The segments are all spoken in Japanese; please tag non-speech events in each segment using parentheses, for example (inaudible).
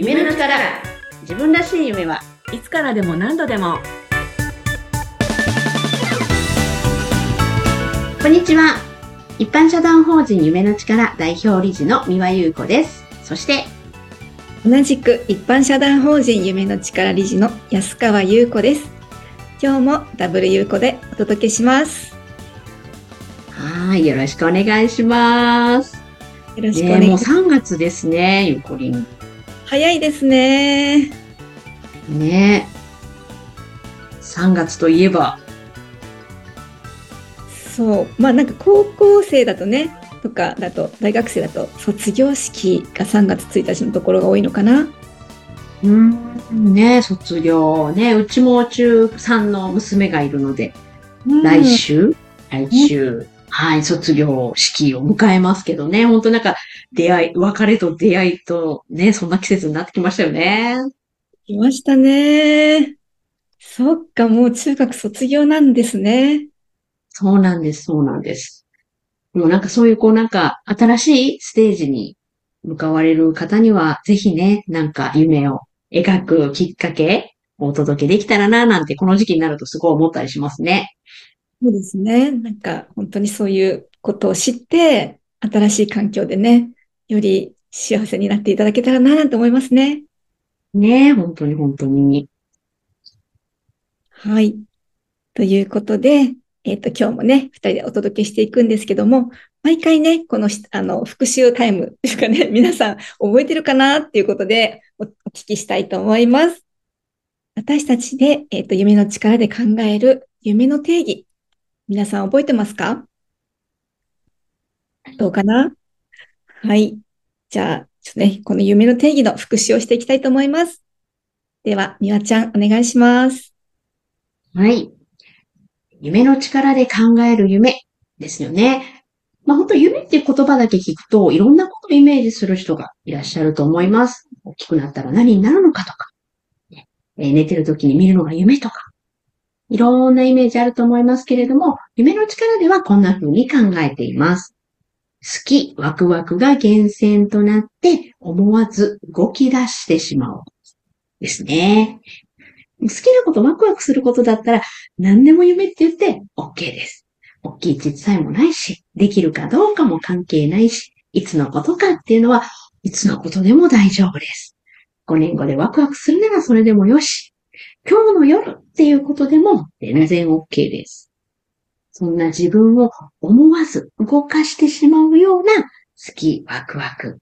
夢の力。自分らしい夢はいつからでも何度でも。こんにちは。一般社団法人夢の力代表理事の三輪優子です。そして同じく一般社団法人夢の力理事の安川優子です。今日もダブル優子でお届けします。はいよろしくお願いします。よろしくお願いします、ね、もう3月ですねゆうこりん早いですね。ね。3月といえば。そう。まあなんか高校生だとねとかだと大学生だと卒業式が3月1日のところが多いのかな。うん。ね卒業ね。うちも中3の娘がいるので、うん。来週？来週、はい、卒業式を迎えますけどね、本当なんか出会い、別れと出会いとね、そんな季節になってきましたよね。来ましたねそっかもう中学卒業なんですねそうなんです、そうなんです。でもなんかそういうこうなんか新しいステージに向かわれる方には、ぜひね、なんか夢を描くきっかけをお届けできたらな、なんてこの時期になるとすごい思ったりしますね。そうですね。なんか本当にそういうことを知って、新しい環境でね、より幸せになっていただけたらな、なんて思いますね。ね本当に本当に。はい。ということで、えっと、今日もね、二人でお届けしていくんですけども、毎回ね、このし、あの、復習タイムというかね、(laughs) 皆さん覚えてるかなっていうことでお、お聞きしたいと思います。私たちで、えっと、夢の力で考える夢の定義。皆さん覚えてますか？どうかな？はい。じゃあ、ちょっとね、この夢の定義の復習をしていきたいと思います。では、みわちゃん、お願いします。はい。夢の力で考える夢ですよね。まあ本当夢っていう言葉だけ聞くといろんなことをイメージする人がいらっしゃると思います。大きくなったら何になるのかとか、ねえー寝てる時に見るのが夢とか、いろんなイメージあると思いますけれども、夢の力ではこんな風に考えています。好き、ワクワクが源泉となって思わず動き出してしまう。ですね。好きなこと、ワクワクすることだったら、何でも夢って言って OK です。大きい小さいもないし、できるかどうかも関係ないし、いつのことかっていうのは、いつのことでも大丈夫です。5年後でワクワクするならそれでもよし。今日の夜っていうことでも全然 OK です。そんな自分を思わず動かしてしまうような好き、ワクワク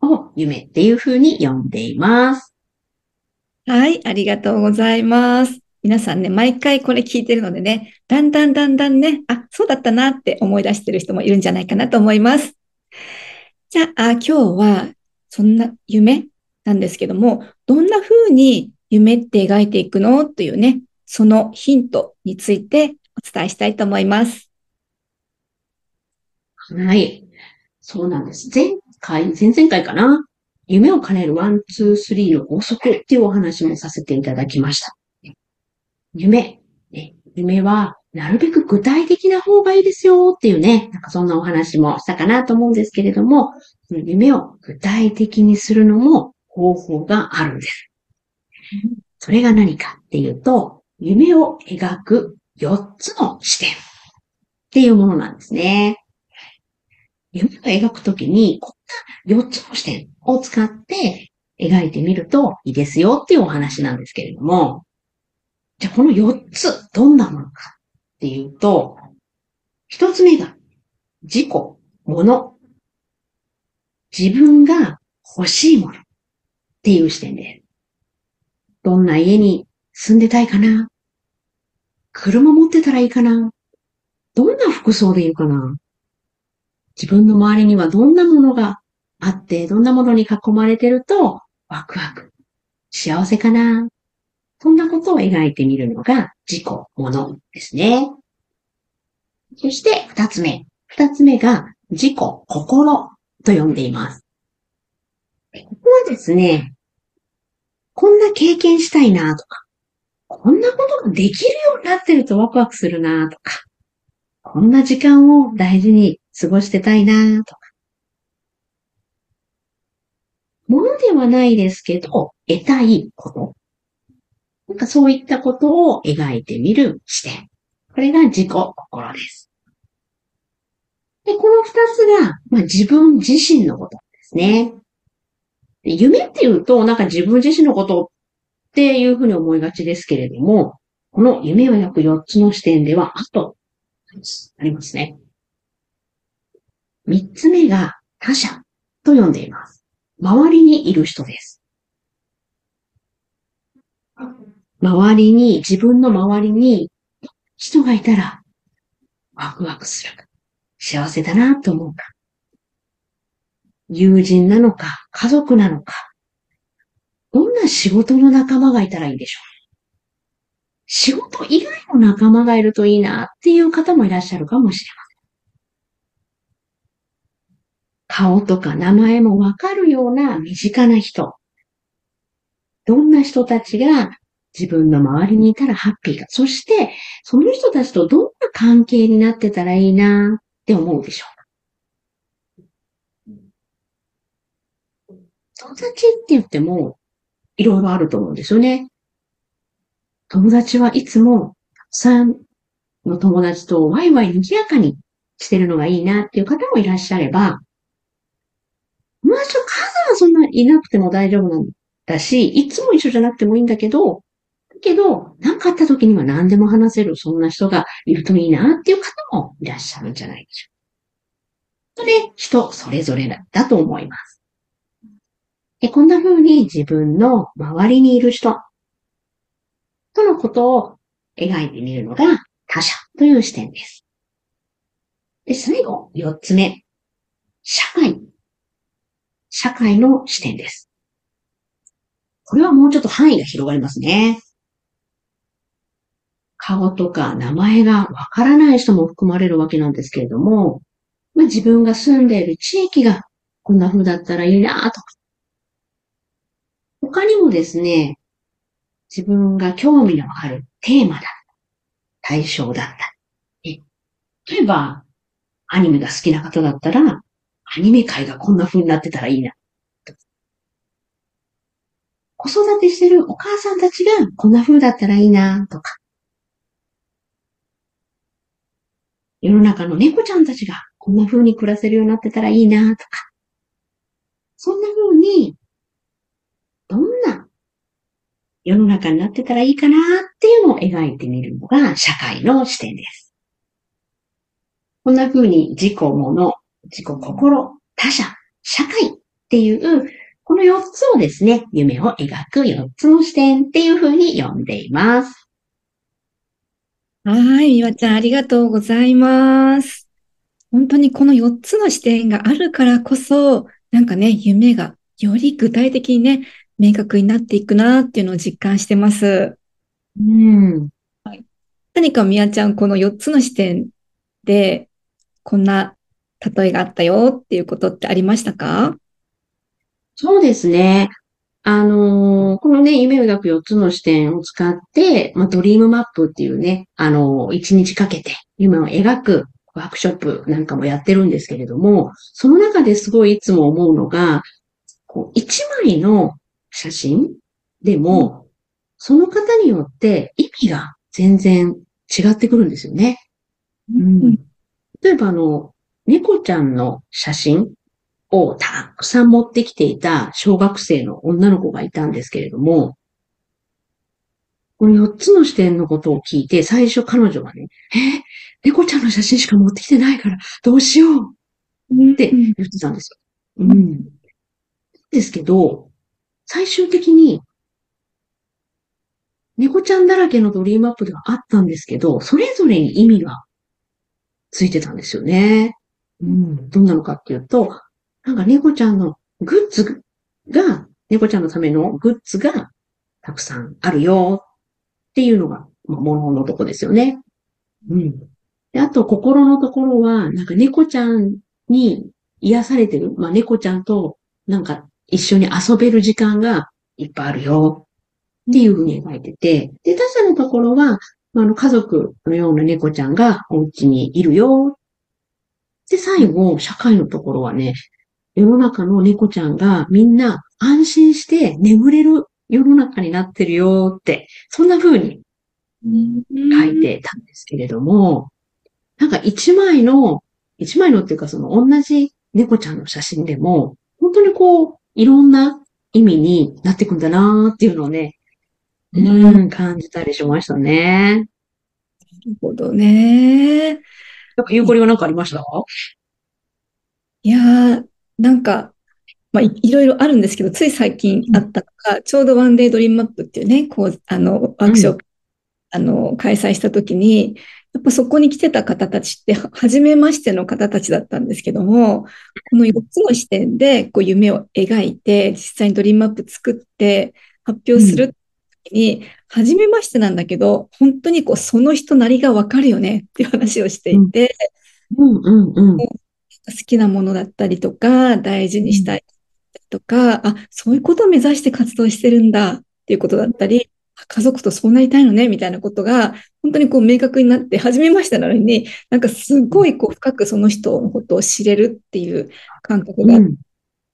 を夢っていう風に呼んでいます。はい、ありがとうございます。皆さんね、毎回これ聞いてるのでね、だんだんだんだんね、あ、そうだったなって思い出してる人もいるんじゃないかなと思います。じゃあ、今日はそんな夢なんですけども、どんな風に夢って描いていくの？というね、そのヒントについてお伝えしたいと思います。はい。そうなんです。前回、前々回かな？夢を叶える one、two、three の法則っていうお話もさせていただきました。夢。夢は、なるべく具体的な方がいいですよっていうね、なんかそんなお話もしたかなと思うんですけれども、夢を具体的にするのも方法があるんです。それが何かっていうと、夢を描く4つの視点っていうものなんですね。夢を描くときに、こんな4つの視点を使って描いてみるといいですよっていうお話なんですけれども、じゃあこの4つ、どんなものかっていうと、1つ目が、自己、もの。自分が欲しいものっていう視点です。どんな家に住んでたいかな？車持ってたらいいかな？どんな服装でいいかな？自分の周りにはどんなものがあって、どんなものに囲まれてると、ワクワク、幸せかな？そんなことを描いてみるのが自己、ものですね。そして二つ目。二つ目が自己、心と呼んでいます。ここはですね、こんな経験したいなとか、こんなことができるようになってるとワクワクするなとか、こんな時間を大事に過ごしてたいなとか。物ではないですけど、得たいこと。なんかそういったことを描いてみる視点。これが自己心です。で、この二つが、まあ、自分自身のことですね。夢っていうと、なんか自分自身のことっていうふうに思いがちですけれども、この夢を描く4つの視点では、あと、ありますね。3つ目が他者と呼んでいます。周りにいる人です。周りに、自分の周りに人がいたら、ワクワクするか。幸せだなと思うか。友人なのか、家族なのか。どんな仕事の仲間がいたらいいんでしょう。仕事以外の仲間がいるといいなっていう方もいらっしゃるかもしれません。顔とか名前もわかるような身近な人。どんな人たちが自分の周りにいたらハッピーか。そして、その人たちとどんな関係になってたらいいなって思うでしょう。友達って言っても、いろいろあると思うんですよね。友達はいつも、たくさんの友達とワイワイ賑やかにしてるのがいいなっていう方もいらっしゃれば、友達の数はそんないなくても大丈夫なんだし、いつも一緒じゃなくてもいいんだけど、だけど、何かあった時には何でも話せる、そんな人がいるといいなっていう方もいらっしゃるんじゃないでしょうか。それ、人それぞれだと思います。でこんな風に自分の周りにいる人とのことを描いてみるのが他者という視点です。で、最後、四つ目。社会。社会の視点です。これはもうちょっと範囲が広がりますね。顔とか名前がわからない人も含まれるわけなんですけれども、まあ、自分が住んでいる地域がこんな風だったらいいなと。他にもですね、自分が興味のあるテーマだった。対象だった。え例えば、アニメが好きな方だったら、アニメ界がこんな風になってたらいいな。子育てしてるお母さんたちがこんな風だったらいいなとか。世の中の猫ちゃんたちがこんな風に暮らせるようになってたらいいなとか。そんな風に、どんな世の中になってたらいいかなっていうのを描いてみるのが社会の視点です。こんな風に自己物、自己心、他者、社会っていうこの4つをですね、夢を描く4つの視点っていう風に呼んでいます。はい、みわちゃん、ありがとうございます。本当にこの4つの視点があるからこそ、なんかね、夢がより具体的にね、明確になっていくなっていうのを実感してます。うん。何かみわちゃん、この4つの視点で、こんな例えがあったよっていうことってありましたか？そうですね。あのーこのね、夢を描く4つの視点を使って、まあ、ドリームマップっていうね、あのー、1日かけて夢を描くワークショップなんかもやってるんですけれども、その中ですごいいつも思うのが、こう1枚の写真？でも、その方によって意味が全然違ってくるんですよね。うん例えばあの、猫ちゃんの写真をたくさん持ってきていた小学生の女の子がいたんですけれども、この4つの視点のことを聞いて、最初彼女がね、え？ー猫ちゃんの写真しか持ってきてないから、どうしようって言ってたんですよ。うん。ですけど、最終的に、猫ちゃんだらけのドリームアップではあったんですけど、それぞれに意味がついてたんですよね。うん。どんなのかっていうと、なんか猫ちゃんのグッズが、猫ちゃんのためのグッズがたくさんあるよっていうのが、まあ、物のとこですよね。うん。で、あと、心のところは、なんか猫ちゃんに癒されてる。まあ、猫ちゃんとなんか一緒に遊べる時間がいっぱいあるよ。っていうふうに描いてて、で、他者のところは、ああの、家族のような猫ちゃんがお家にいるよ。で、最後、社会のところはね、世の中の猫ちゃんがみんな安心して眠れる世の中になってるよ。って、そんな風に書いてたんですけれども、なんか一枚の、一枚のっていうかその同じ猫ちゃんの写真でも、本当にこう、いろんな意味になっていくんだなーっていうのをね、うん、感じたりしましたね。なるほどね。なんか、ゆうこりは何かありました？いやー、なんか、まあ、い、いろいろあるんですけど、つい最近あったのが、ちょうどワンデードリームマップっていうね、こう、あの、ワークショップ、あの、開催したときに、やっぱそこに来てた方たちって、は (laughs) 初めましての方たちだったんですけども、この4つの視点で、こう、夢を描いて、実際にドリームマップ作って、発表する時に、初めましてなんだけど、本当にこう、その人なりがわかるよねっていう話をしていて、うんうんうん。好きなものだったりとか、大事にしたいとか、あ、そういうことを目指して活動してるんだっていうことだったり、あ家族とそうなりたいのね、みたいなことが、本当にこう明確になって、初めましてなのに、なんかすごいこう深くその人のことを知れるっていう感覚が、うん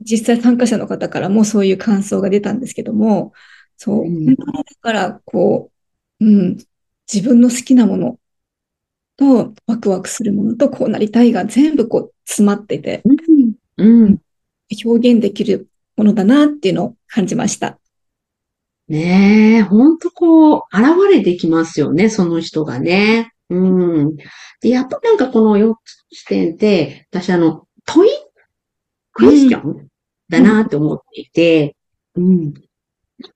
実際参加者の方からもそういう感想が出たんですけども、そうう。んだから、こう、うん、自分の好きなものと、ワクワクするものと、こうなりたいが全部こう詰まっていて、うん。うん。表現できるものだなっていうのを感じました。ねえ、ほんとこう、現れてきますよね、その人がね。うん。で、やっぱなんかこの4つの視点って、私あの、問いクエスチョンだなって思っていて、うん。なん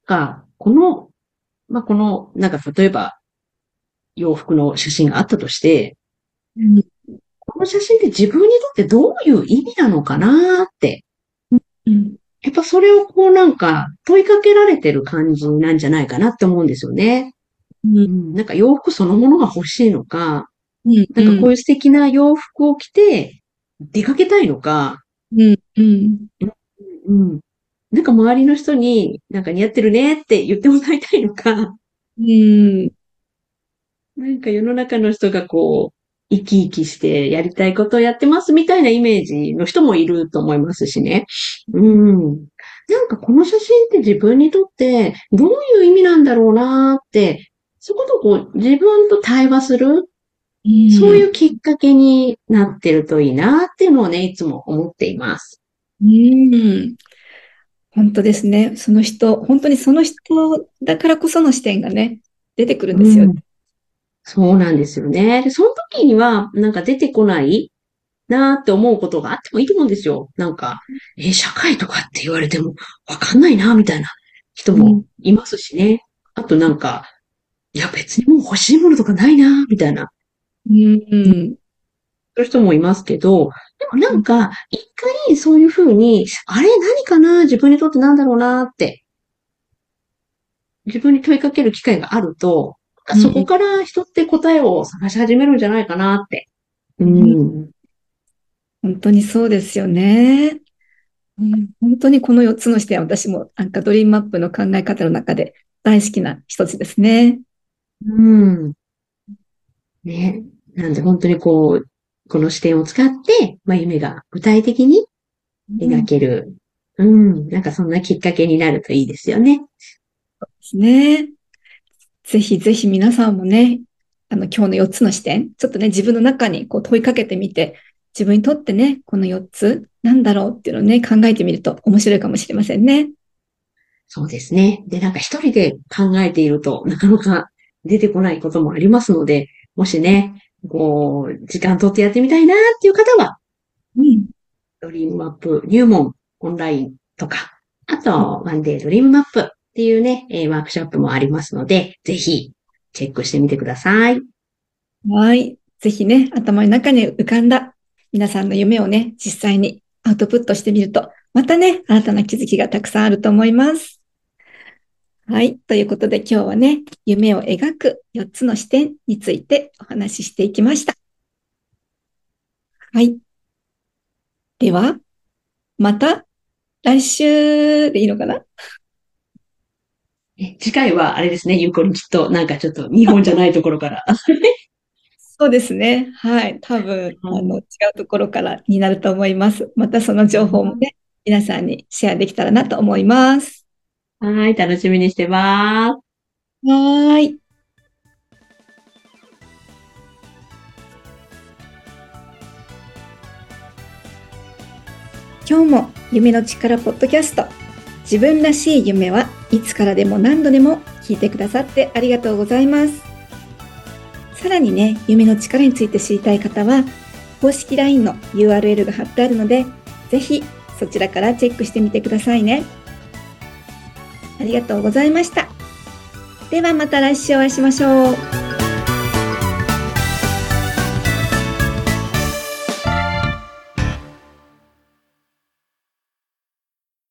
か、この、まあ、この、なんか例えば、洋服の写真があったとして、うんこの写真って自分にとってどういう意味なのかなって、うんやっぱそれをこうなんか問いかけられてる感じなんじゃないかなって思うんですよね。うん。うん、なんか洋服そのものが欲しいのか、うん。なんかこういう素敵な洋服を着て出かけたいのか、うん。うん。うん。なんか周りの人になんか似合ってるねって言ってもらいたいのか、うん。なんか世の中の人がこう、生き生きしてやりたいことをやってますみたいなイメージの人もいると思いますしね。うん。なんかこの写真って自分にとってどういう意味なんだろうなって、そことこう自分と対話する、うんそういうきっかけになってるといいなっていうのをね、いつも思っています。うん本当ですね。その人、本当にその人だからこその視点がね、出てくるんですよね。そうなんですよね。で、その時には、なんか出てこないなーって思うことがあってもいいと思うんですよ。なんか、え、社会とかって言われてもわかんないな、みたいな人もいますしね。あとなんか、いや別にもう欲しいものとかないな、みたいな、うんそういう人もいますけど、でもなんか、一回そういうふうに、あれ何かな？自分にとってなんだろうなって、自分に問いかける機会があると、うんそこから人って答えを探し始めるんじゃないかなって。うん。本当にそうですよね。うん、本当にこの4つの視点は私もなんかドリームマップの考え方の中で大好きな一つですね。うん。ね。なんで本当にこう、この視点を使って、まあ夢が具体的に描ける。うん。なんかそんなきっかけになるといいですよね。ですね。ぜひぜひ皆さんもね、あの今日の4つの視点、ちょっとね、自分の中にこう問いかけてみて、自分にとってね、この4つ、なんだろうっていうのをね、考えてみると面白いかもしれませんね。そうですね。で、なんか一人で考えているとなかなか出てこないこともありますので、もしね、こう、時間取ってやってみたいなっていう方は、うん。ドリームマップ入門オンラインとか、あと、ワンデードリームマップっていうね、えーワークショップもありますので、ぜひチェックしてみてください。はい。ぜひね、頭の中に浮かんだ皆さんの夢をね、実際にアウトプットしてみると、またね、新たな気づきがたくさんあると思います。はい。ということで今日はね、夢を描く4つの視点についてお話ししていきました。はい。では、また来週でいいのかな？次回はあれですね、ゆうこにきっとなんかちょっと日本じゃないところから。そうですね。はい。多分、あの、違うところからになると思います。またその情報もね、皆さんにシェアできたらなと思います。はい、楽しみにしてます。はーい。今日も夢の力ポッドキャスト自分らしい夢はいつからでも何度でも聞いてくださってありがとうございます。さらにね、夢の力について知りたい方は公式 LINE の URL が貼ってあるのでぜひそちらからチェックしてみてくださいね。ありがとうございました。ではまた来週お会いしましょう。